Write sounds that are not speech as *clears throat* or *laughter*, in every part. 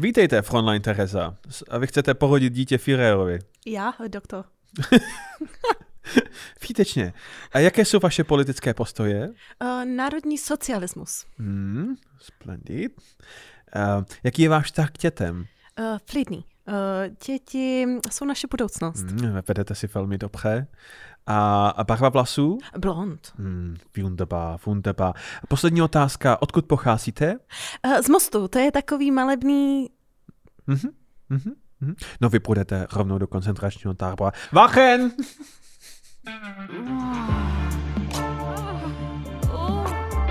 Vítejte, Frontline Teresa. A vy chcete pohodit dítě Firerovi. Já, doktor. *laughs* Výtečně. A jaké jsou vaše politické postoje? Uh, národní socialismus. Hmm, splendid. Uh, jaký je váš vztah k dětem? Uh, Flidný. Uh, děti jsou naše budoucnost. Hmm, vedete si velmi dobře. A, a barva vlasů? Blond. Hmm, wunderbar, wunderbar. Poslední otázka. Odkud pocházíte? Uh, z mostu. To je takový malebný... Mhm, mhm, mhm. No vy půjdete rovnou do koncentračního tábora. Wachen!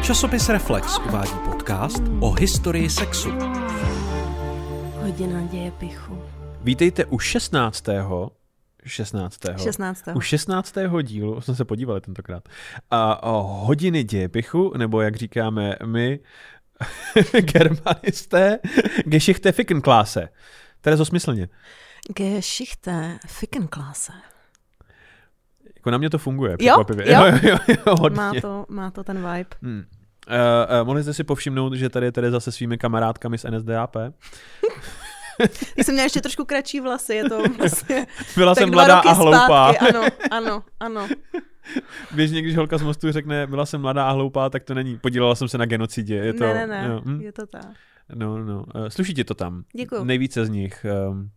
Časopis Reflex uvádí podcast o historii sexu. Hodina dějepichu. Vítejte u 16. 16. 16. U 16. dílu, jsme se podívali tentokrát, a o hodiny dějepichu, nebo jak říkáme my, *laughs* germanisté, Geschichte Fickenklasse. Terezo, smyslně. Geschichte Fickenklasse. Jako na mě to funguje, Jo, překvapivě. jo. *laughs* jo, jo, jo hodně. Má to, má to ten vibe. Hmm. Uh, uh, mohli jste si povšimnout, že tady je Tereza se svými kamarádkami z NSDAP? *laughs* *laughs* Já jsem měla ještě trošku kratší vlasy, je to vlastně... *laughs* Byla tak jsem mladá a hloupá. Zpátky. Ano, *laughs* ano, ano. Běžně, když holka z mostu řekne, byla jsem mladá a hloupá, tak to není. Podílela jsem se na genocidě. Je to, ne, ne, ne, Jo, hm? je to tak. No, no. Uh, sluší ti to tam. Děkuju. Nejvíce z nich. Um,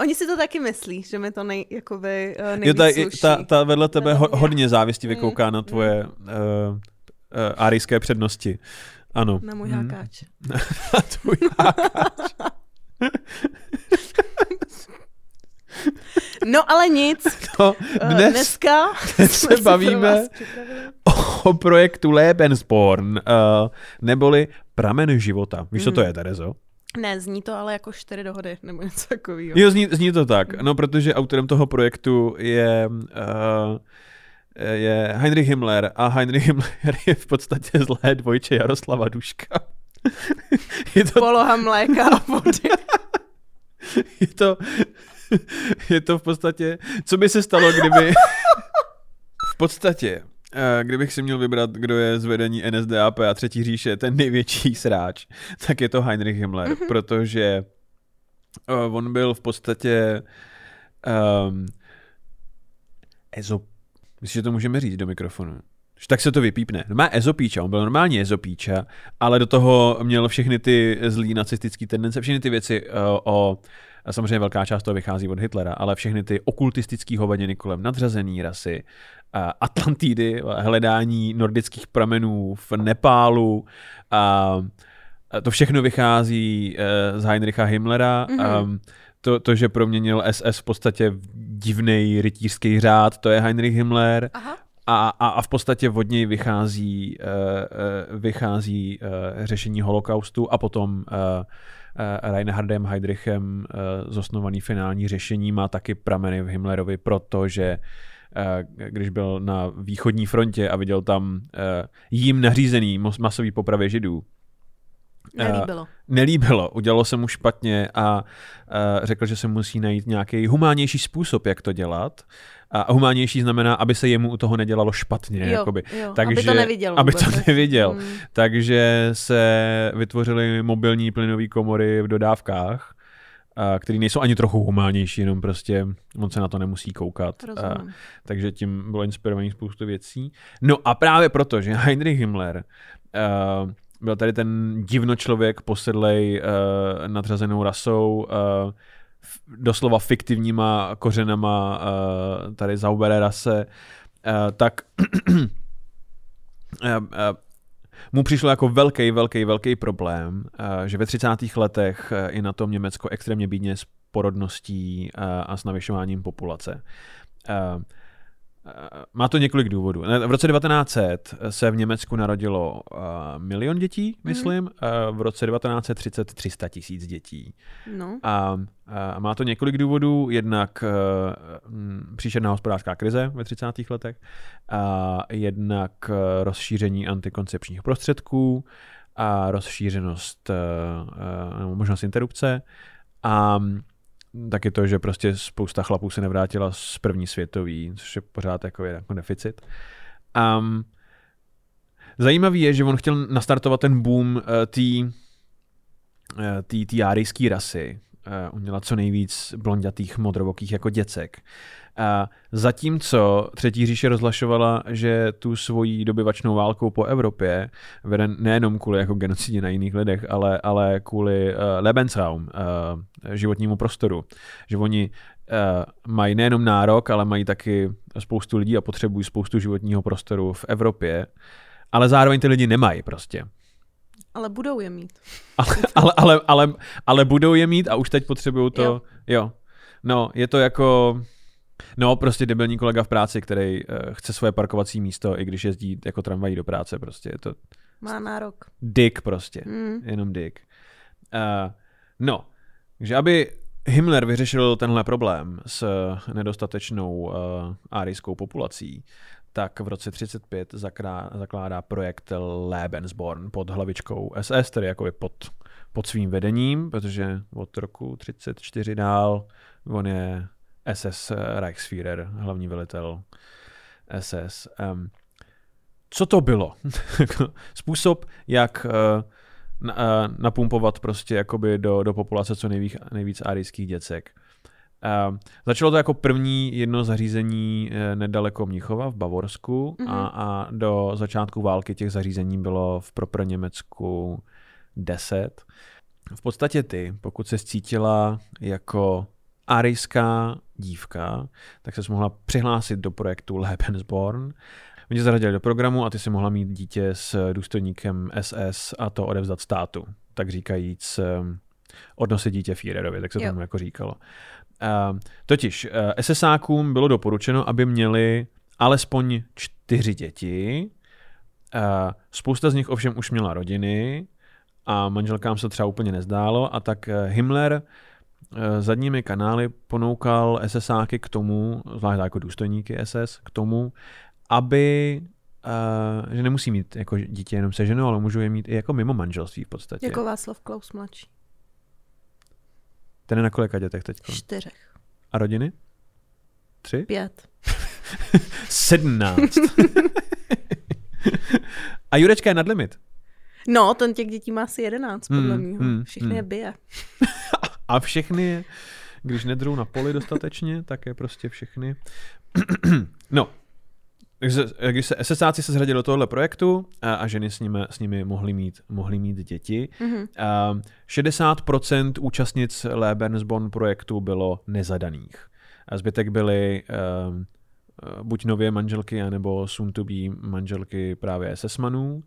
Oni si to taky myslí, že mi to nej, jakoby, jo, nejvíc ta, sluší. ta, ta vedle tebe ho, hodně závistí Mm, kouká na tvoje uh, uh, árijské přednosti. Ano. Na můj Mm. hákáč. Na tvůj hákáč. No ale nic. No, Eh, dnes Dneska dnes se bavíme o projektu Lebensborn, uh, neboli Pramen života. Víš, co to Mm. je, Terezo? Ne, zní to ale jako čtyři dohody, nebo něco takového. Jo, zní, zní to tak. No, protože autorem toho projektu je, uh, je Heinrich Himmler a Heinrich Himmler je v podstatě zlé dvojče Jaroslava Duška. Je, to, Poloha mléka a vody. *laughs* je, to, je to v podstatě, co by se stalo, kdyby *laughs* v podstatě eh, kdybych si měl vybrat, kdo je z vedení NSDAP a Třetí říše ten největší sráč, tak je to Heinrich Himmler, Mhm. protože eh, on byl v podstatě um, ezo... Myslím, že to můžeme říct do mikrofonu. Že Tak se to vypípne. No má ezopíča, on byl normálně ezopíča, ale do toho měl všechny ty zlý nacistické tendence, všechny ty věci uh, o a samozřejmě velká část toho vychází od Hitlera, ale všechny ty okultistické hovadiny kolem nadřazený rasy, Atlantidy, hledání nordických pramenů v Nepálu, a to všechno vychází eh, z Heinricha Himmlera. Mhm. Mm-hmm. To, to, že proměnil SS v podstatě v divný rytířský řád, to je Heinrich Himmler. Aha. A, a, a v podstatě od něj vychází, uh, vychází uh, řešení holokaustu a potom uh, Reinhardem Heydrichem zosnovaný finální řešení má taky prameny v Himmlerovi, protože když byl na východní frontě a viděl tam jím nařízený masový popravy židů, Nelíbilo. nelíbilo, udělalo se mu špatně a řekl, že se musí najít nějaký humánnější způsob, jak to dělat. A humánnější znamená, aby se jemu u toho nedělalo špatně. Jo, jakoby. jo, Takže, aby to neviděl Aby vůbec. to neviděl. Mm. Takže se vytvořily mobilní plynové komory v dodávkách, a, který nejsou ani trochu humánnější, jenom prostě on se na to nemusí koukat. A, takže tím bylo inspirovaný spoustu věcí. No a právě proto, že Heinrich Himmler uh, byl tady ten divno člověk posedlej uh, nadřazenou rasou, uh, doslova fiktivníma kořenama uh, tady Zauberer rase, uh, tak uh, *clears throat* uh, mu přišlo jako velký, velký, velký problém, že ve 30. letech i na tom Německo extrémně bídně s porodností a s navyšováním populace. Uh, má to několik důvodů. V roce 1900 se v Německu narodilo uh, milion dětí, myslím, uh, v roce 1930 300 tisíc dětí. No. A, a má to několik důvodů, jednak příšerná hospodářská krize ve 30. letech, a jednak rozšíření antikoncepčních prostředků a rozšířenost, možnost interrupce a taky to, že prostě spousta chlapů se nevrátila z první světový, což je pořád jako, jako deficit. Um, zajímavý je, že on chtěl nastartovat ten boom uh, té té tý árijské rasy uh, uměla co nejvíc blondětých modrovokých jako děcek. A zatímco Třetí říše rozhlašovala, že tu svojí dobyvačnou válkou po Evropě vede nejenom kvůli jako genocidě na jiných lidech, ale, ale kvůli uh, Lebensraum, uh, životnímu prostoru. Že oni uh, mají nejenom nárok, ale mají taky spoustu lidí a potřebují spoustu životního prostoru v Evropě, ale zároveň ty lidi nemají prostě. Ale budou je mít. Ale, ale, ale, ale, ale budou je mít a už teď potřebují to. Jo. jo. No, je to jako No, prostě debilní kolega v práci, který uh, chce svoje parkovací místo, i když jezdí jako tramvají do práce, prostě je to... Má nárok. Dick prostě, Mm. jenom dick. Uh, no, takže aby Himmler vyřešil tenhle problém s nedostatečnou uh, árijskou populací, tak v roce 35 zakrá, zakládá projekt Lebensborn pod hlavičkou SS, tedy jako pod, pod svým vedením, protože od roku 34 dál on je SS Reichsführer, hlavní velitel SS. Um, co to bylo? *laughs* Způsob, jak uh, na, napumpovat prostě jakoby do, do populace co nejvíc, nejvíc árijských děcek. Uh, začalo to jako první jedno zařízení uh, nedaleko Mnichova v Bavorsku mm-hmm. a, a do začátku války těch zařízení bylo v propr Německu 10. V podstatě ty, pokud se cítila jako arijská dívka, tak se mohla přihlásit do projektu Lebensborn. Oni se zaradili do programu a ty si mohla mít dítě s důstojníkem SS a to odevzdat státu. Tak říkajíc odnosit dítě Führerovi, tak se Jo. tomu jako říkalo. Uh, totiž uh, SSákům bylo doporučeno, aby měli alespoň čtyři děti. Uh, spousta z nich ovšem už měla rodiny a manželkám se třeba úplně nezdálo a tak uh, Himmler eh, zadními kanály ponoukal SSáky k tomu, zvlášť jako důstojníky SS, k tomu, aby že nemusí mít jako dítě jenom se ženou, ale můžou je mít i jako mimo manželství v podstatě. Jako Václav Klaus mladší. Ten je na kolika dětech teď? Čtyřech. A rodiny? Tři? Pět. *laughs* Sedmnáct. *laughs* A Jurečka je nad limit. No, ten těch dětí má asi jedenáct, podle Hmm, mýho. hmm, Všechny hmm. je bije. *laughs* A všechny je, když nedrou na poli dostatečně, tak je prostě všechny. *clears throat* no, takže když se SSáci se zradili do tohohle projektu a, a ženy s nimi, s nimi mohly, mít, mohly mít děti, Mhm. a 60% účastnic Lebensborn projektu bylo nezadaných. A zbytek byly um, buď nově manželky, anebo soon to be manželky právě SS-manů.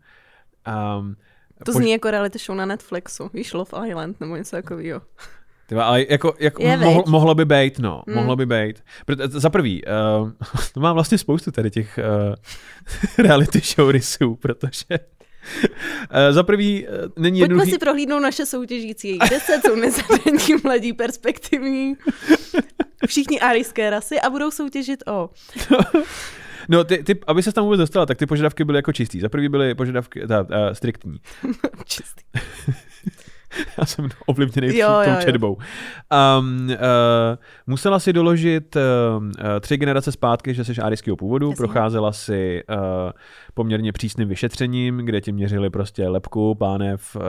Um, To zní jako reality show na Netflixu. Víš, Love Island nebo něco takového. Tyva, ale jako, jako Je, mohlo, viď? mohlo by být, no. Mm. Mohlo by být. Za prvý, uh, *laughs* to má vlastně spoustu tady těch uh, *laughs* reality show rysů, protože uh, za prvý uh, není Pojďme jednoduchý... si prohlídnout naše soutěžící. Jejich deset jsou nezadení, *laughs* mladí, perspektivní. Všichni árijské rasy a budou soutěžit o No, ty, ty, aby se tam vůbec dostala, tak ty požadavky byly jako čistý. Za prvý byly požadavky ta, uh, striktní. čistý. *laughs* Já jsem ovlivněný Jo, tou jo, jo. četbou. Um, uh, musela si doložit uh, tři generace zpátky, že jsi árijského původu, Jasně. procházela si uh, poměrně přísným vyšetřením, kde ti měřili prostě lepku, pánev, uh,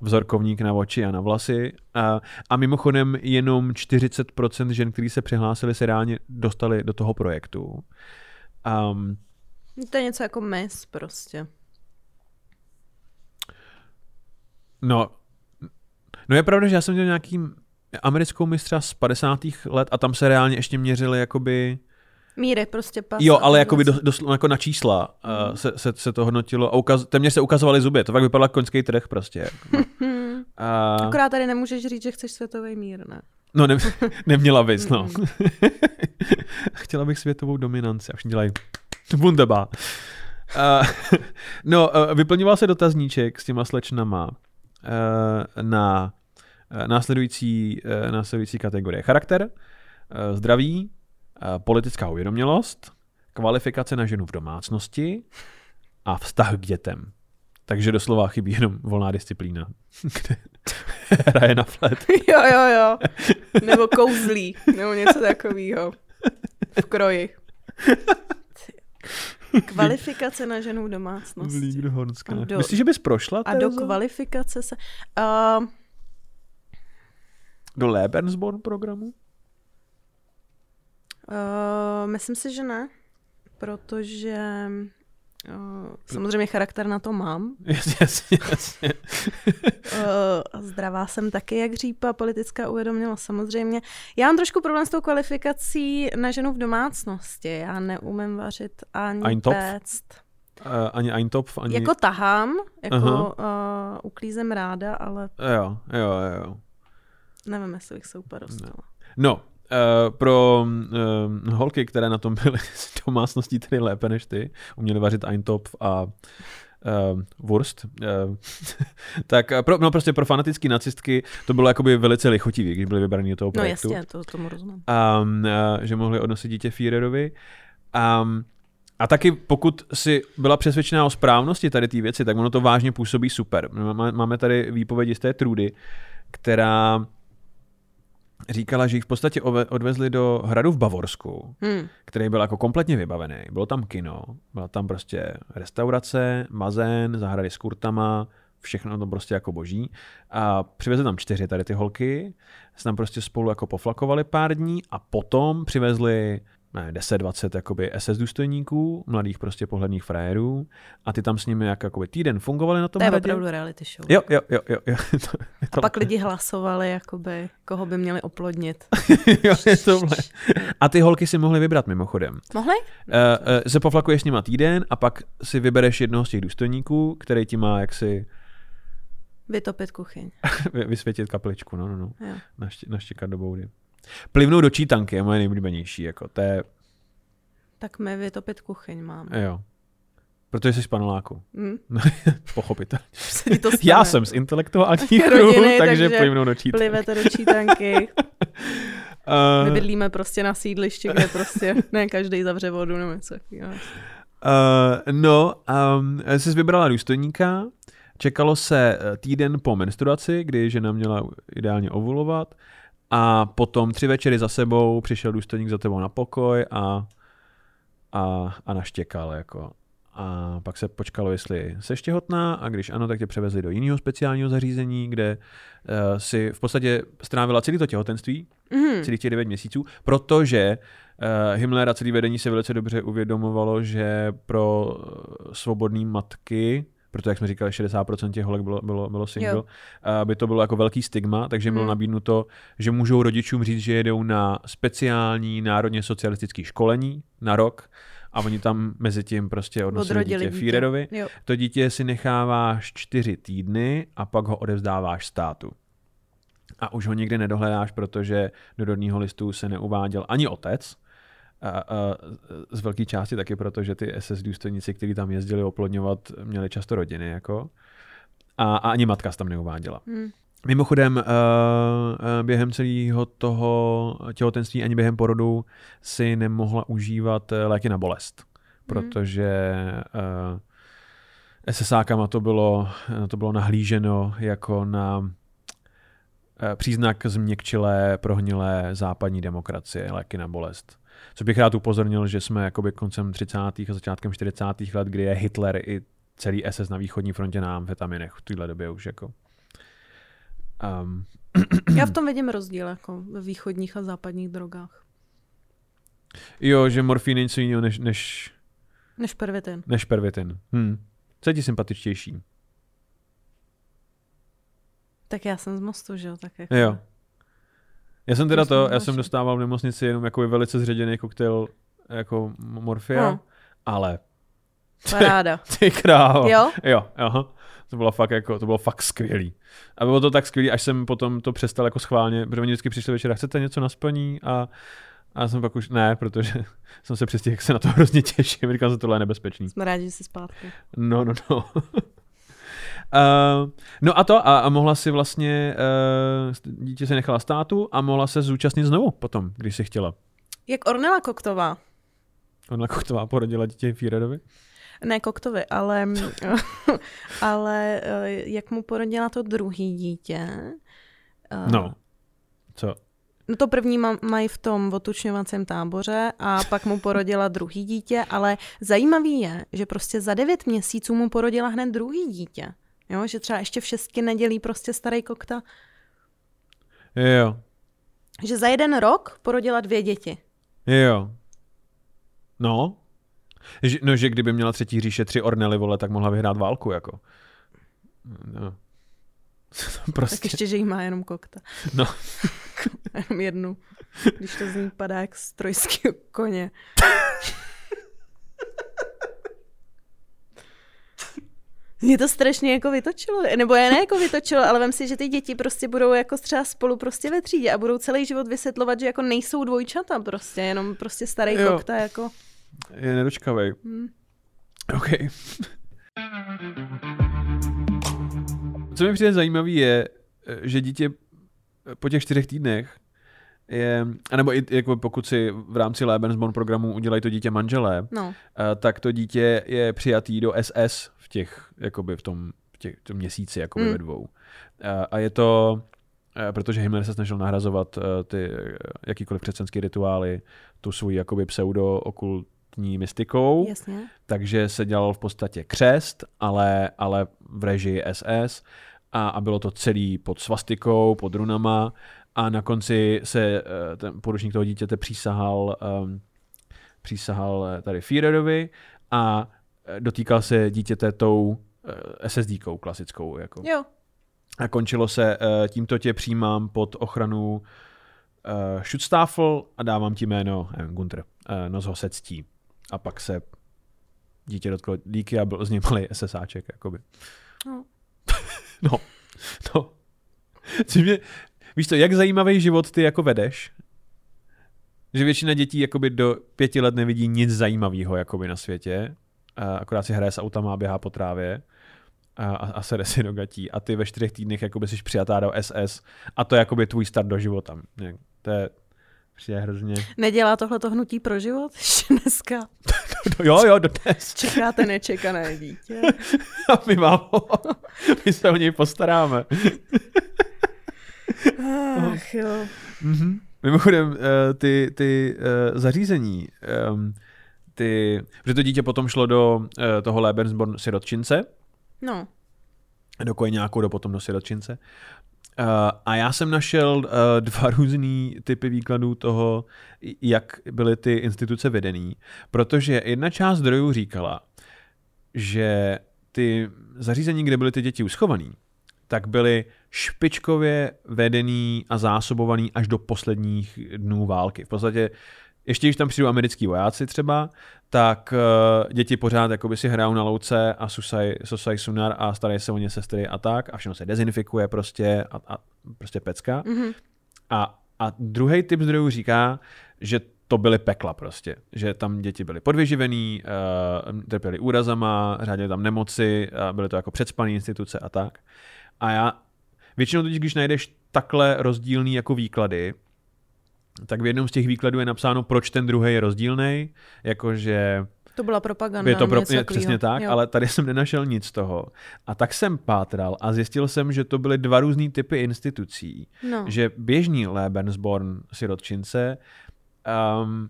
vzorkovník na oči a na vlasy. Uh, a mimochodem jenom 40% žen, kteří se přihlásili, se reálně dostali do toho projektu. Um, To je něco jako mes prostě. No, no je pravda, že já jsem měl nějaký americkou mistra z 50. let a tam se reálně ještě měřili jakoby... Míry prostě pas. Jo, ale jakoby do, dosl, jako na čísla uh, se, se, se to hodnotilo a ukaz, téměř se ukazovaly zuby, to tak vypadalo jako koňský trh prostě. Hmm. *laughs* A, Akorát tady nemůžeš říct, že chceš světový mír, ne? no ne, *laughs* neměla bys, no. *laughs* Chtěla bych světovou dominanci a všichni dělají wunderbar. Uh, no, uh, vyplňoval se dotazníček s těma slečnama uh, na následující, uh, následující kategorie. Charakter, uh, zdraví, politická uvědomělost, kvalifikace na ženu v domácnosti a vztah k dětem. Takže doslova chybí jenom volná disciplína, *laughs* kde *laughs* hraje na flet. *laughs* jo, jo, jo. Nebo kouzlí, nebo něco takového. V kroji. Kvalifikace na ženu v domácnosti. Vlík do Myslíš, že bys prošla? A do kvalifikace se... Uh, do Lebensborn programu? Uh, myslím si, že ne, protože uh, samozřejmě charakter na to mám. *laughs* Jasně, jasně. Uh, zdravá jsem taky, jak řípa, politická uvědomělost samozřejmě. Já mám trošku problém s tou kvalifikací na ženu v domácnosti. Já neumím vařit ani Eintopf? péct. Uh, ani Eintopf, ani... Jako tahám, jako Aha. uh, uklízem ráda, ale Jo, jo, jo. Nevím, jestli bych se úplně dostala. No, uh, pro uh, holky, které na tom byly *laughs* z domácností tedy lépe než ty, uměly vařit Eintopf a uh, Wurst, uh, *laughs* tak pro, no prostě pro fanatické nacistky to bylo jakoby velice lichotivý, když byly vybraní do toho No projektu. jasně, to tomu rozumím. um, uh, že mohli odnosit dítě Führerovi. Um, a taky pokud si byla přesvědčená o správnosti tady té věci, tak ono to vážně působí super. Má- Máme tady výpovědi z té Trudy, která říkala, že jich v podstatě odvezli do hradu v Bavorsku, Hmm. který byl jako kompletně vybavený. Bylo tam kino, byla tam prostě restaurace, bazén, zahrady s kurtama, všechno to prostě jako boží. A přivezli tam čtyři tady ty holky, se tam prostě spolu jako poflakovali pár dní a potom přivezli ne, 10-20 jakoby SS důstojníků, mladých prostě pohledných frajerů a ty tam s nimi jak jakoby týden fungovali na tom To je opravdu reality show. Jo, jo, jo, jo. jo. *laughs* to, je A to, pak lidi hlasovali, jakoby, koho by měli oplodnit. *laughs* jo, je tohle. A ty holky si mohly vybrat mimochodem. Mohli? Uh, uh, se poflakuješ s nima týden a pak si vybereš jednoho z těch důstojníků, který ti má jaksi Vytopit kuchyň. *laughs* vy- vysvětit kapličku, no, no, no. Jo. Naště, naštěkat do boudy. Plivnout do čítanky je moje nejoblíbenější, jako to je, Tak my vytopit kuchyň máme. jo. Protože jsi z paneláku. Hm? *laughs* Pochopitelně. *laughs* Já jsem z intelektuálních *laughs* kruhů, takže, takže plivnou do čítanky. Plivete do čítanky. My Uh, bydlíme prostě na sídlišti, kde prostě ne každý zavře vodu nebo něco. Uh, no, um, jsi vybrala důstojníka, čekalo se eh, týden po menstruaci, kdy žena měla ideálně ovulovat a potom tři večery za sebou přišel důstojník za tebou na pokoj a, a, a naštěkal jako. A pak se počkalo, jestli seš těhotná a když ano, tak tě převezli do jiného speciálního zařízení, kde uh, si v podstatě strávila celé to těhotenství, Mhm. celých těch 9 měsíců, protože uh, Himmler a celý vedení se velice dobře uvědomovalo, že pro uh, svobodné matky, protože jak jsme říkali, 60% těch holek bylo, bylo, bylo single, Jo. by to bylo jako velký stigma, takže jim bylo Hmm. nabídnuto, že můžou rodičům říct, že jedou na speciální národně socialistické školení na rok a oni tam mezi tím prostě odnosili dítě dítě. Führerovi. Jo. To dítě si necháváš čtyři týdny a pak ho odevzdáváš státu. A už ho nikdy nedohledáš, protože do rodního listu se neuváděl ani otec, a, a, z velké části taky proto, že ty SS důstojníci, kteří tam jezdili oplodňovat, měli často rodiny. Jako. A, a ani matka se tam neuváděla. Hm. Mimochodem, uh, uh, během celého toho těhotenství ani během porodu si nemohla užívat eh, léky na bolest, protože uh, SSákama to bylo, to bylo nahlíženo jako na eh, příznak změkčilé, prohnilé západní demokracie, léky na bolest. Co bych rád upozornil, že jsme jakoby koncem 30. a začátkem 40. let, kdy je Hitler i celý SS na východní frontě na amfetaminech v téhle době už jako. Um, *clears throat* Já v tom vidím rozdíl jako ve východních a západních drogách. jo, že morfín je něco jiného než, než, Než pervitin. než pervitin. Hm. Co je ti sympatičtější? Tak já jsem z mostu, že jo? Tak jako... Jo. Já jsem teda To já jsem dostával v nemocnici jenom jako velice zředěný koktejl jako morfia, No. ale Paráda. *laughs* ty krávo. Jo? Jo, aha. To bylo fakt jako, to bylo fakt skvělý. A bylo to tak skvělý, až jsem potom to přestal jako schválně, protože oni vždycky přišli večer, chcete něco na splní a a jsem pak už, ne, protože *laughs* jsem se přestěhl, jak se na to hrozně těším. Říkal jsem, tohle je nebezpečný. Jsme rádi, že jsi zpátky. No, no, no. *laughs* Uh, no a to, a, a mohla si vlastně, uh, dítě se nechala státu a mohla se zúčastnit znovu potom, když si chtěla. Jak Ornela Koktová. Ona Koktová porodila dítě Führerovi. Ne Koktovi, ale, *laughs* ale eh, jak mu porodila to druhý dítě. eh, No. Co? No to první ma- mají v tom otučňovacím táboře a pak mu porodila druhý dítě, ale zajímavý je, že prostě za devět měsíců mu porodila hned druhý dítě. Jo, že třeba ještě v šestky nedělí prostě starý kokta. Jo. že za jeden rok porodila dvě děti. Jo. No. Že, no, že kdyby měla třetí říše tři ornely, vole, tak mohla vyhrát válku, jako. No. *laughs* prostě. Tak ještě, že jí má jenom kokta. No. *laughs* jenom jednu. Když to z ní padá jak z trojského koně. *laughs* Mě to strašně jako vytočilo, nebo já ne jako vytočilo, ale vem si, že ty děti prostě budou jako třeba spolu prostě ve třídě a budou celý život vysvětlovat, že jako nejsou dvojčata prostě, jenom prostě starý Jo. kokta jako. Je nedočkavej. Hm. OK. Co mi přijde zajímavý je, že dítě po těch čtyřech týdnech je, anebo i jako pokud si v rámci Lebensborn programu udělají to dítě manželé, No, eh, tak to dítě je přijatý do SS v těch, jakoby v tom, v těch, v tom měsíci, jakoby Mm. ve dvou. Eh, A je to, eh, protože Himmler se snažil nahrazovat ty jakýkoliv křesťanské rituály tu svůj jakoby pseudo-okultní mystikou, jasně. takže se dělal v podstatě křest, ale, ale v režii SS a, a bylo to celý pod svastikou, pod runama a na konci se eh, ten poručník toho dítěte přísahal, um, přísahal eh, tady Führerovi a eh, dotýkal se dítěte tou SSDkou klasickou. Jako. Jo, A končilo se tímto tě přijímám pod ochranu uh, Schutzstaffel a dávám ti jméno eh, Gunther. Uh, noc ho se ctí. A pak se dítě dotklo díky a byl z něj malý SSáček. Jakoby. No. *laughs* no. no. Což mě, víš to, jak zajímavý život ty jako vedeš? Že většina dětí jakoby do pěti let nevidí nic zajímavého jakoby na světě. A akorát si hraje s autama a běhá po trávě a, a, a sede si do gatí. A ty ve čtyřech týdnech jakoby jsi přijatá do SS a to je jakoby tvůj start do života. To je přijde hrozně... nedělá tohle to hnutí pro život *laughs* ještě dneska. *laughs* jo, jo, dodnes. Čekáte nečekané dítě. *laughs* A my vám ho, my se o něj postaráme. *laughs* Ach jo. Mm-hmm. Mimochodem, eh, ty, ty eh, zařízení, ehm, ty, že to dítě potom šlo do eh, toho Lebensborn sirotčince, No, do kojeňáku, do potom do sirotčince. Uh, a já jsem našel uh, dva *laughs* různý typy výkladů toho, jak byly ty instituce vedený, protože jedna část zdrojů říkala, že ty zařízení, kde byly ty děti uschovaný, tak byly špičkově vedený a zásobovaný až do posledních dnů války. V podstatě ještě když tam přijdou americký vojáci třeba, tak uh, děti pořád jakoby si hrajou na louce a susaj, susaj sunar a starají se o ně sestry a tak a všechno se dezinfikuje prostě a, a prostě pecka. mhm. A, a druhý typ zdrojů říká, že to byly pekla prostě, že tam děti byly podvyživený, uh, trpěly úrazama, řádně tam nemoci, uh, byly to jako předspané instituce a tak. A já většinou totiž, když najdeš takhle rozdílný jako výklady, tak v jednom z těch výkladů je napsáno, proč ten druhý je rozdílný, jakože to byla propaganda. je to pro, něco je, přesně tak, Jo. ale tady jsem nenašel nic z toho. A tak jsem pátral a zjistil jsem, že to byly dva různý typy institucí. No. Že běžní Lebensborn sirotčince um,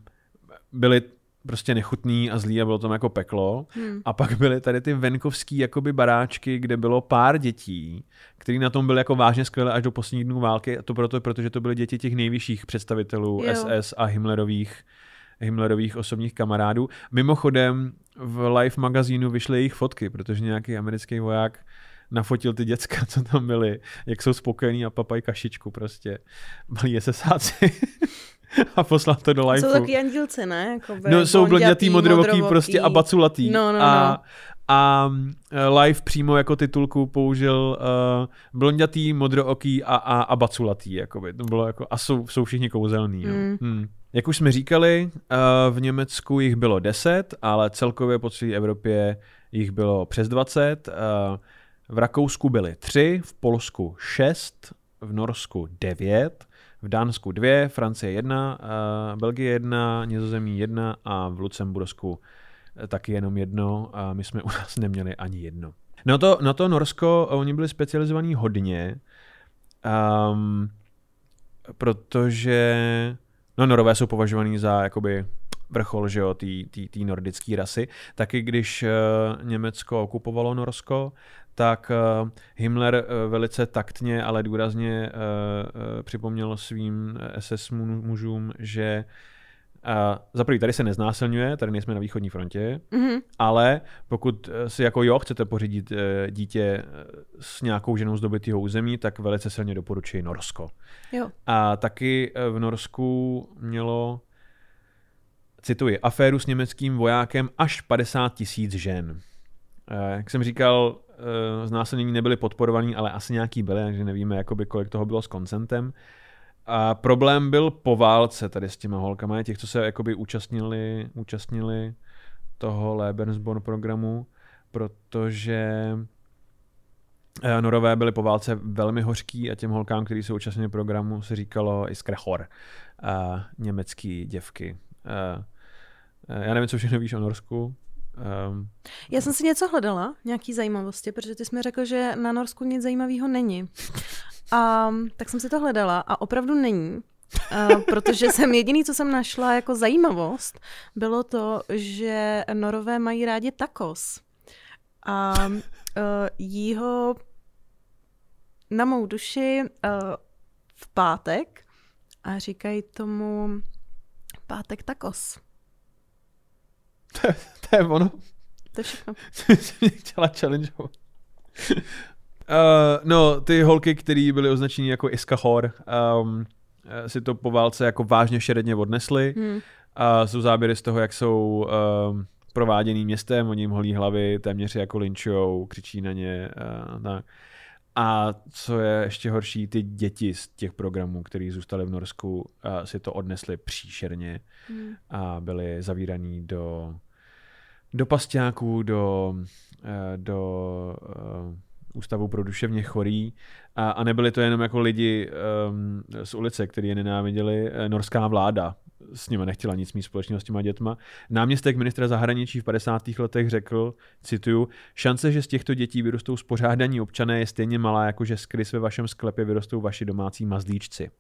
byly prostě nechutný a zlý a bylo tam jako peklo. Hmm. A pak byly tady ty venkovský jakoby baráčky, kde bylo pár dětí, který na tom byly jako vážně skvělé až do posledních dnů války. A to proto, protože to byly děti těch nejvyšších představitelů Jo. SS a Himmlerových Himmlerových osobních kamarádů. Mimochodem v Life magazínu vyšly jejich fotky, protože nějaký americký voják nafotil ty děcka, co tam byly, jak jsou spokojení a papají kašičku prostě. Malí SSáci. *laughs* *laughs* a poslal to do Lifeu. Jsou taky andílci, ne? Jakoby No, jsou blondětý, modrovoký, modrovoký. prostě a baculatý. No, no, a, no. a uh, live přímo jako titulku použil uh, blondětý, modrooký a, a, a baculatý. Jakoby. To bylo jako, a jsou, jsou všichni kouzelní. Jo. Mm. Hmm. Jak už jsme říkali, uh, v Německu jich bylo 10, ale celkově po celé Evropě jich bylo přes 20. Uh, v Rakousku byly 3, v Polsku 6, v Norsku 9, v Dánsku 2, Francie 1, uh, Belgie 1, Nizozemí 1 a v Lucembursku eh, taky jenom jedno a my jsme *laughs* u nás neměli ani jedno. No to, no to Norsko, oni byli specializovaní hodně, um, protože no Norové jsou považovaní za jakoby vrchol, že jo, té nordické rasy. Taky když Německo okupovalo Norsko, tak uh, Himmler uh, velice taktně, ale důrazně uh, připomněl svým SS mužům, že Uh, za prvý, tady se neznásilňuje, tady nejsme na východní frontě, mm-hmm. ale pokud si jako jo chcete pořídit uh, dítě s nějakou ženou z dobytého území, tak velice silně doporučuji Norsko. Jo. A taky v Norsku mělo, cituji, aféru s německým vojákem až 50 tisíc žen. Uh, jak jsem říkal, znásilnění nebyly podporovaný, ale asi nějaký byly, takže nevíme, jakoby, kolik toho bylo s koncentem. A problém byl po válce tady s těma holkama, těch, co se jakoby účastnili, účastnili toho Lebensborn programu, protože eh, Norové byly po válce velmi hořký a těm holkám, kteří se účastnili programu, se říkalo Iskrechor, a německý děvky. Já nevím, co všechno víš o Norsku. Um, Já jsem si něco hledala, nějaký zajímavosti, protože ty jsi mi řekl, že na Norsku nic zajímavého není. *laughs* A tak jsem si to hledala a opravdu není. Uh, protože *laughs* jsem jediný, co jsem našla jako zajímavost, bylo to, že Norové mají rádi tacos. A uh, jího na mou duši uh, v pátek a říkají tomu pátek tacos. To, to je ono. To je všechno. *laughs* Jsem chtěla challengeovat. Uh, no, ty holky, které byly označeny jako Iskahor, um, si to po válce jako vážně šeredně odnesly. Hmm. A jsou záběry z toho, jak jsou um, prováděný městem, oni jim holí hlavy, téměř jako linčujou, křičí na ně. Uh, tak. A co je ještě horší, ty děti z těch programů, které zůstaly v Norsku, si to odnesly příšerně hmm. a byly zavíraný do, do pasťáků, do, uh, do uh, ústavu pro duševně chorý a, a nebyli to jenom jako lidi um, z ulice, kteří je nenáviděli, norská vláda s nimi nechtěla nic mít společného s těma dětma. Náměstek ministra zahraničí v 50. letech řekl, cituju, šance, že z těchto dětí vyrostou spořádaní občané je stejně malá, jako že skrys ve vašem sklepě vyrostou vaši domácí mazlíčci.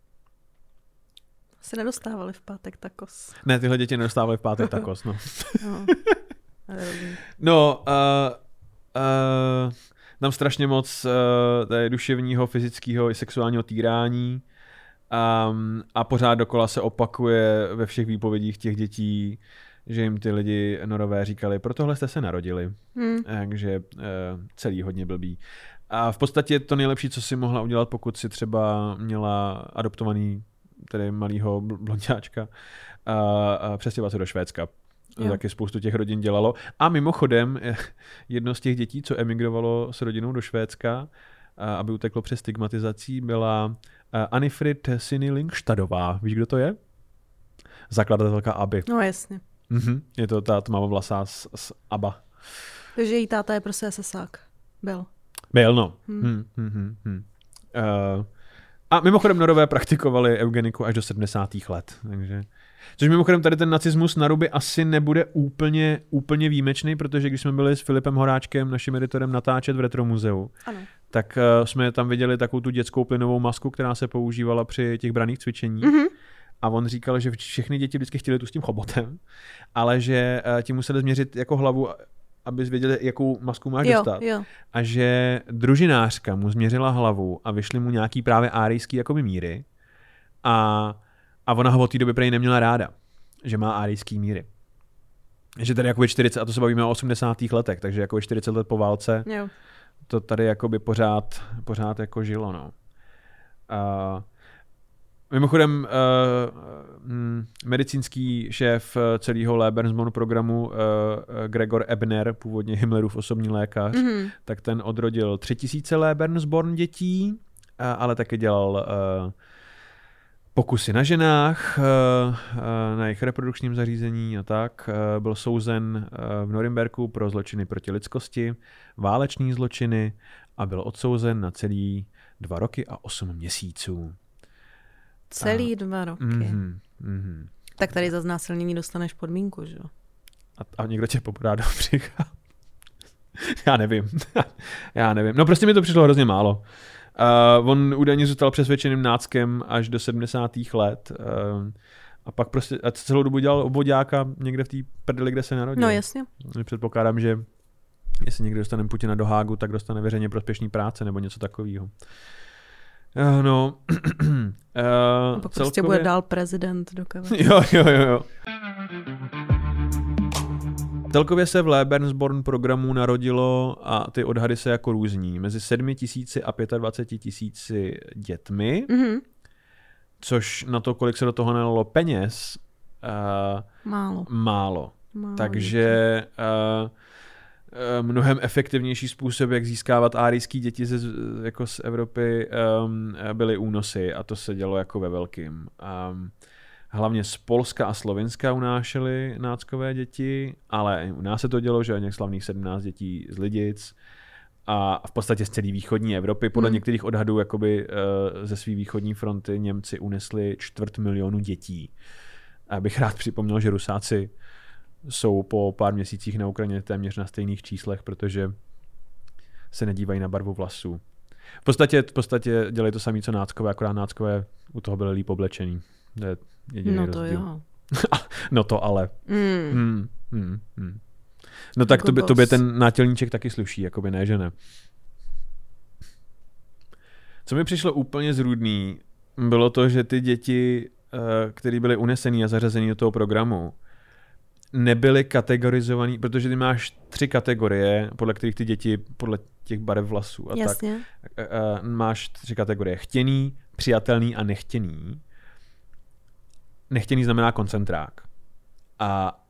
Se nedostávali v pátek takos. Ne, tyhle děti nedostávali v pátek takos, no. *laughs* no, no uh, uh, tam strašně moc uh, duševního, fyzického i sexuálního týrání um, a pořád dokola se opakuje ve všech výpovědích těch dětí, že jim ty lidi norové říkali, pro tohle jste se narodili. Hmm. Takže uh, celý hodně blbý. A v podstatě to nejlepší, co si mohla udělat, pokud si třeba měla adoptovaný tedy malýho blondáčka, a, a přestěhovat se do Švédska Jo. Taky spoustu těch rodin dělalo. A mimochodem, jedno z těch dětí, co emigrovalo s rodinou do Švédska, aby uteklo přes stigmatizací, byla Anifrid Sinilingštadová. Víš, kdo to je? Zakladatelka ABY. No jasně. Mhm, je to ta tmavovlasá z, z ABBA. Takže její táta je prostě SSák. Byl. Byl, no. Hmm. Hmm, hmm, hmm, hmm. Uh, a mimochodem Norové praktikovali eugeniku až do 70. let. Takže Což mimochodem tady ten nacismus na ruby asi nebude úplně, úplně výjimečný, protože když jsme byli s Filipem Horáčkem, naším editorem, natáčet v Retro muzeu, ano. Tak uh, jsme tam viděli takovou tu dětskou plynovou masku, která se používala při těch braných cvičeních. Mm-hmm. A on říkal, že všechny děti vždycky chtěli tu s tím chobotem, *laughs* ale že uh, ti museli změřit jako hlavu, aby věděli, jakou masku máš jo, dostat. Jo. A že družinářka mu změřila hlavu a vyšly mu nějaký právě árijský jakoby míry. A a ona ho od té doby prej neměla ráda, že má árijský míry. Že tady jakoby 40, a to se bavíme o 80. letech, takže jako 40 let po válce, jo. To tady jakoby pořád, pořád jako žilo, no. Uh, Mimochodem, uh, medicínský šéf celého Lebensborn programu uh, Gregor Ebner, původně Himmlerův osobní lékař, mm-hmm. tak ten odrodil 3000 Lebensborn dětí, uh, ale taky dělal uh, pokusy na ženách, eh, eh, na jejich reprodukčním zařízení a tak. Eh, byl souzen v Norimberku pro zločiny proti lidskosti, váleční zločiny a byl odsouzen na celý dva roky a osm měsíců. Celý a, dva roky. Mm-hmm, mm-hmm. Tak tady za znásilnění dostaneš podmínku, že jo? A, a někdo tě pobodá do *laughs* břicha. Já nevím. *laughs* Já nevím. No prostě mi to přišlo hrozně málo. Uh, on údajně zůstal přesvědčeným náckem až do 70. let uh, a pak prostě a celou dobu dělal obvodáka někde v té prdeli, kde se narodil. No jasně. Předpokládám, že jestli někdy dostane Putina do Hágu, tak dostane veřejně prospěšný práce nebo něco takového. Uh, no, *clears throat* uh, A pak prostě bude dál prezident do. *laughs* Jo, jo, jo, jo. Celkově se v Lebensborn programu narodilo, a ty odhady se jako různí, mezi 7 tisíci a 25 tisíci dětmi, Mhm. což na to, kolik se do toho nalilo peněz, uh, Málo. málo. Málo Takže uh, mnohem efektivnější způsob, jak získávat árijský děti ze, jako z Evropy, um, byly únosy a to se dělo jako ve velkým. Um, hlavně z Polska a Slovenska unášely náckové děti, ale i u nás se to dělo, že něk slavných 17 dětí z Lidic a v podstatě z celé východní Evropy. Podle Hmm. některých odhadů jakoby uh, ze své východní fronty Němci unesli čtvrt milionu dětí. A bych rád připomněl, že Rusáci jsou po pár měsících na Ukrajině téměř na stejných číslech, protože se nedívají na barvu vlasů. V podstatě, v podstatě dělají to samé, co náckové, akorát náckové u toho byly líp oblečený. To je jediný No to rozdíl. jo. *laughs* No to ale. Mm. Hmm, hmm, hmm. No tak Jako tobě, tobě boss. ten nátělníček taky sluší, jakoby ne, že ne. Co mi přišlo úplně zrůdný, bylo to, že ty děti, eh, které byly unesený a zařazený do toho programu, nebyly kategorizovaný, protože ty máš tři kategorie, podle kterých ty děti, podle těch barev vlasů a tak, Jasně. eh, eh, máš tři kategorie. Chtěný, přijatelný a nechtěný. Nechtěný znamená koncentrák. A,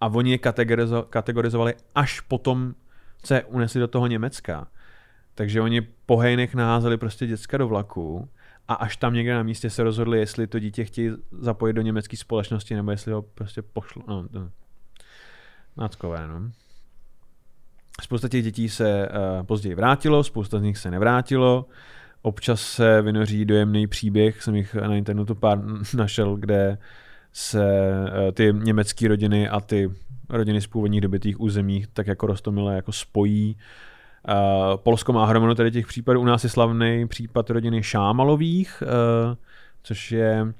a oni je kategorizo, kategorizovali až potom, co je unesli do toho Německa. Takže oni po hejnech naházeli prostě děcka do vlaku a až tam někde na místě se rozhodli, jestli to dítě chtějí zapojit do německé společnosti, nebo jestli ho prostě pošlo. No, no. Náckové, no. Spousta těch dětí se uh, později vrátilo, spousta z nich se nevrátilo. Občas se vynoří dojemný příběh, jsem jich na internetu pár *laughs* našel, kde se uh, ty německé rodiny a ty rodiny z původních dobytých území tak jako rostomile jako spojí. Uh, Polsko má hromadu tady těch případů. U nás je slavný případ rodiny Šámalových, uh, což je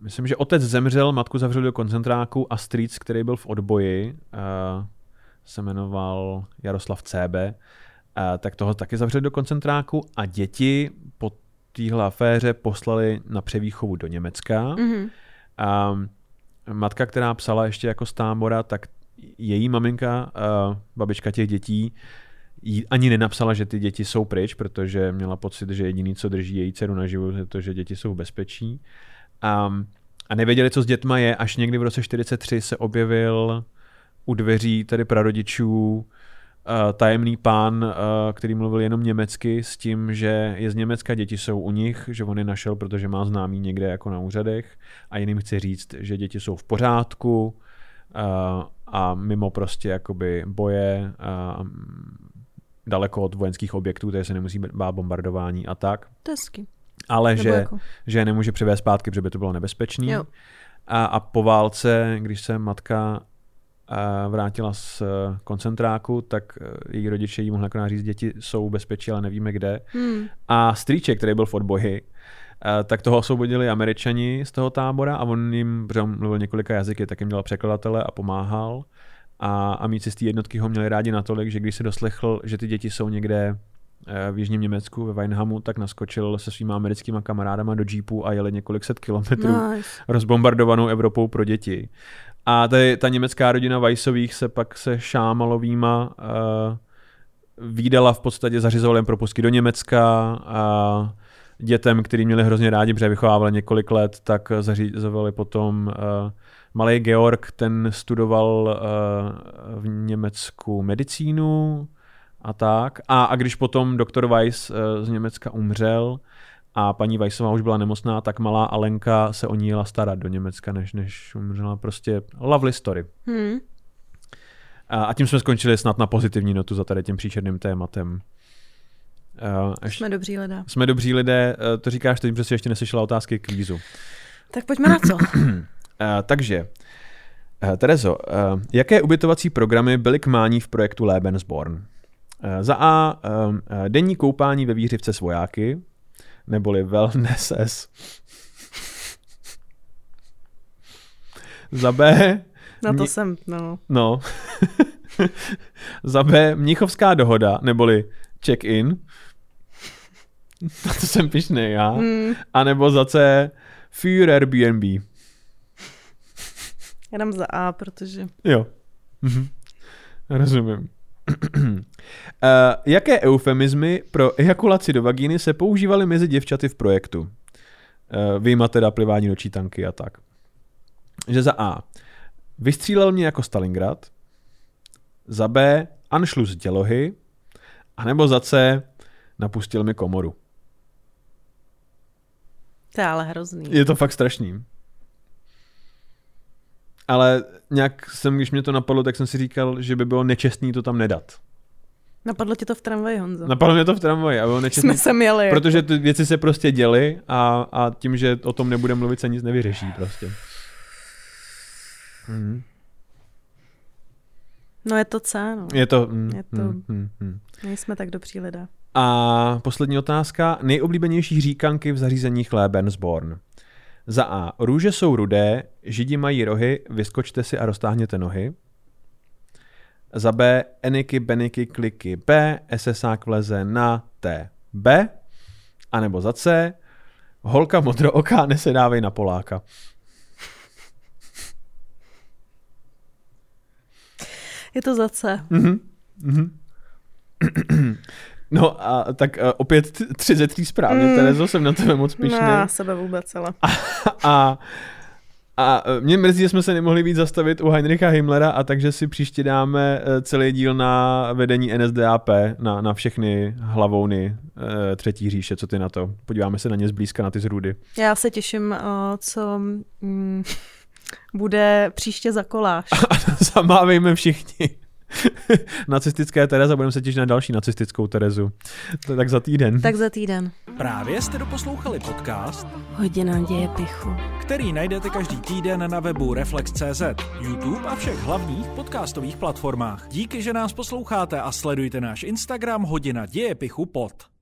myslím, že otec zemřel, matku zavřeli do koncentráku a strýc, který byl v odboji, se jmenoval Jaroslav CB, tak toho taky zavřeli do koncentráku a děti po téhle aféře poslali na převýchovu do Německa. Mhm. Um, matka, která psala ještě jako z tábora, tak její maminka, uh, babička těch dětí, jí ani nenapsala, že ty děti jsou pryč, protože měla pocit, že jediný, co drží její dceru naživu, je to, že děti jsou v bezpečí. Um, a nevěděli, co s dětma je, až někdy v roce 43 se objevil u dveří tady prarodičů tajemný pán, uh, který mluvil jenom německy s tím, že je z Německa, děti jsou u nich, že on je našel, protože má známý někde jako na úřadech a jiným chce říct, že děti jsou v pořádku uh, a mimo prostě jakoby boje daleko od vojenských objektů, takže se nemusí bát bombardování a tak. Hezky. Ale Nebo že, jako- že nemůže přivést zpátky, protože by to bylo nebezpečné. A, a po válce, když se matka a vrátila z eh, koncentráku, tak eh, její rodiče jí mohli akorát říct, děti jsou v bezpečí, ale nevíme kde. Hmm. A strýček, který byl v odboji, eh, tak toho osvobodili američani z toho tábora a on jim, protože on mluvil několika jazyky, tak jim dělal překladatele a pomáhal. A amici z té jednotky ho měli rádi natolik, že když se doslechl, že ty děti jsou někde v jižním Německu, ve Weinhamu, tak naskočil se svýma americkými kamarádama do jeepu a jeli několik set kilometrů Nice. rozbombardovanou Evropou pro děti. A tady ta německá rodina Weissových se pak se Šámalovýma uh, výdala v podstatě, zařizovali jim propustky do Německa a dětem, který měli hrozně rádi, protože vychovávali několik let, tak zařizovali potom uh, malý Georg, ten studoval uh, v Německu medicínu a tak. A, a když potom doktor Weiss uh, z Německa umřel, a paní Weissová už byla nemocná, tak malá Alenka se o ní jela starat do Německa, než, než umřela. Prostě lovely story. Hmm. A, a tím jsme skončili snad na pozitivní notu za tady tím příšerným tématem. Uh, ještě, Jsme dobří lidé. jsme dobří lidé, uh, to říkáš teď, protože ještě neslyšela otázky k kvízu. Tak pojďme na co? Uh, *clears throat* takže, uh, Terezo, uh, jaké ubytovací programy byly k mání v projektu Lebensborn? Uh, za A, uh, denní koupání ve výřivce s vojáky, neboli wellness as. Za B... Na to Mni- jsem, no. No. *laughs* Za B. Mnichovská dohoda, neboli check-in. Na to jsem pišnej já. Mm, A nebo za C. Für Airbnb. já dám za A, protože Jo. Mhm. Rozumím. Uh, *clears throat* jaké eufemizmy pro ejakulaci do vagíny se používaly mezi děvčaty v projektu? Uh, vyjma teda plivání do čítanky a tak. Že za A. Vystřílel mě jako Stalingrad. Za B. Anšlus dělohy. A nebo za C. Napustil mi komoru. to je ale hrozný. Je to fakt strašný. Ale nějak jsem, když mě to napadlo, tak jsem si říkal, že by bylo nečestný to tam nedat. Napadlo tě to v tramvaji, Honzo. Napadlo mě to v tramvaji a bylo nečestný, Jsme sem jeli. protože ty věci se prostě děly a, a tím, že o tom nebude mluvit, se nic nevyřeší prostě. Mhm. No je to C, no. Je to... Mm, Je to- Mm, mm, mm. Nejsme tak dobří lidé. A poslední otázka. Nejoblíbenější říkanky v zařízeních Lebensborn. Za A. Růže jsou rudé, židi mají rohy, vyskočte si a roztáhněte nohy. Za B. Eniky, beniky, kliky B, SSák vleze na T. B. A nebo za C. Holka modrooká, nesedávej na Poláka. Je to za C. Mhm. Mhm. No a tak uh, opět tři ze tří správně, Mm. Terezo, jsem na tebe moc pišný. Na sebe vůbec, ale. A, a e, mě mrzí, že jsme se nemohli víc zastavit u Heinricha Himmlera a takže si příště dáme e, celý díl na vedení NSDAP, na, na všechny hlavouny e, třetí říše, co ty na to. Podíváme se na ně zblízka, na ty zrůdy. Já se těším, co mm, *laughs* bude příště za koláž. *laughs* Zamávejme všichni. *laughs* Nacistické Tereza, budeme se těšit na další nacistickou Terezu. To je tak za týden. tak za týden. Právě jste doposlouchali podcast, Hodina děje pichu. který najdete každý týden na webu Reflex.cz, YouTube a všech hlavních podcastových platformách. Díky, že nás posloucháte a sledujte náš Instagram Hodina děje pichu pod.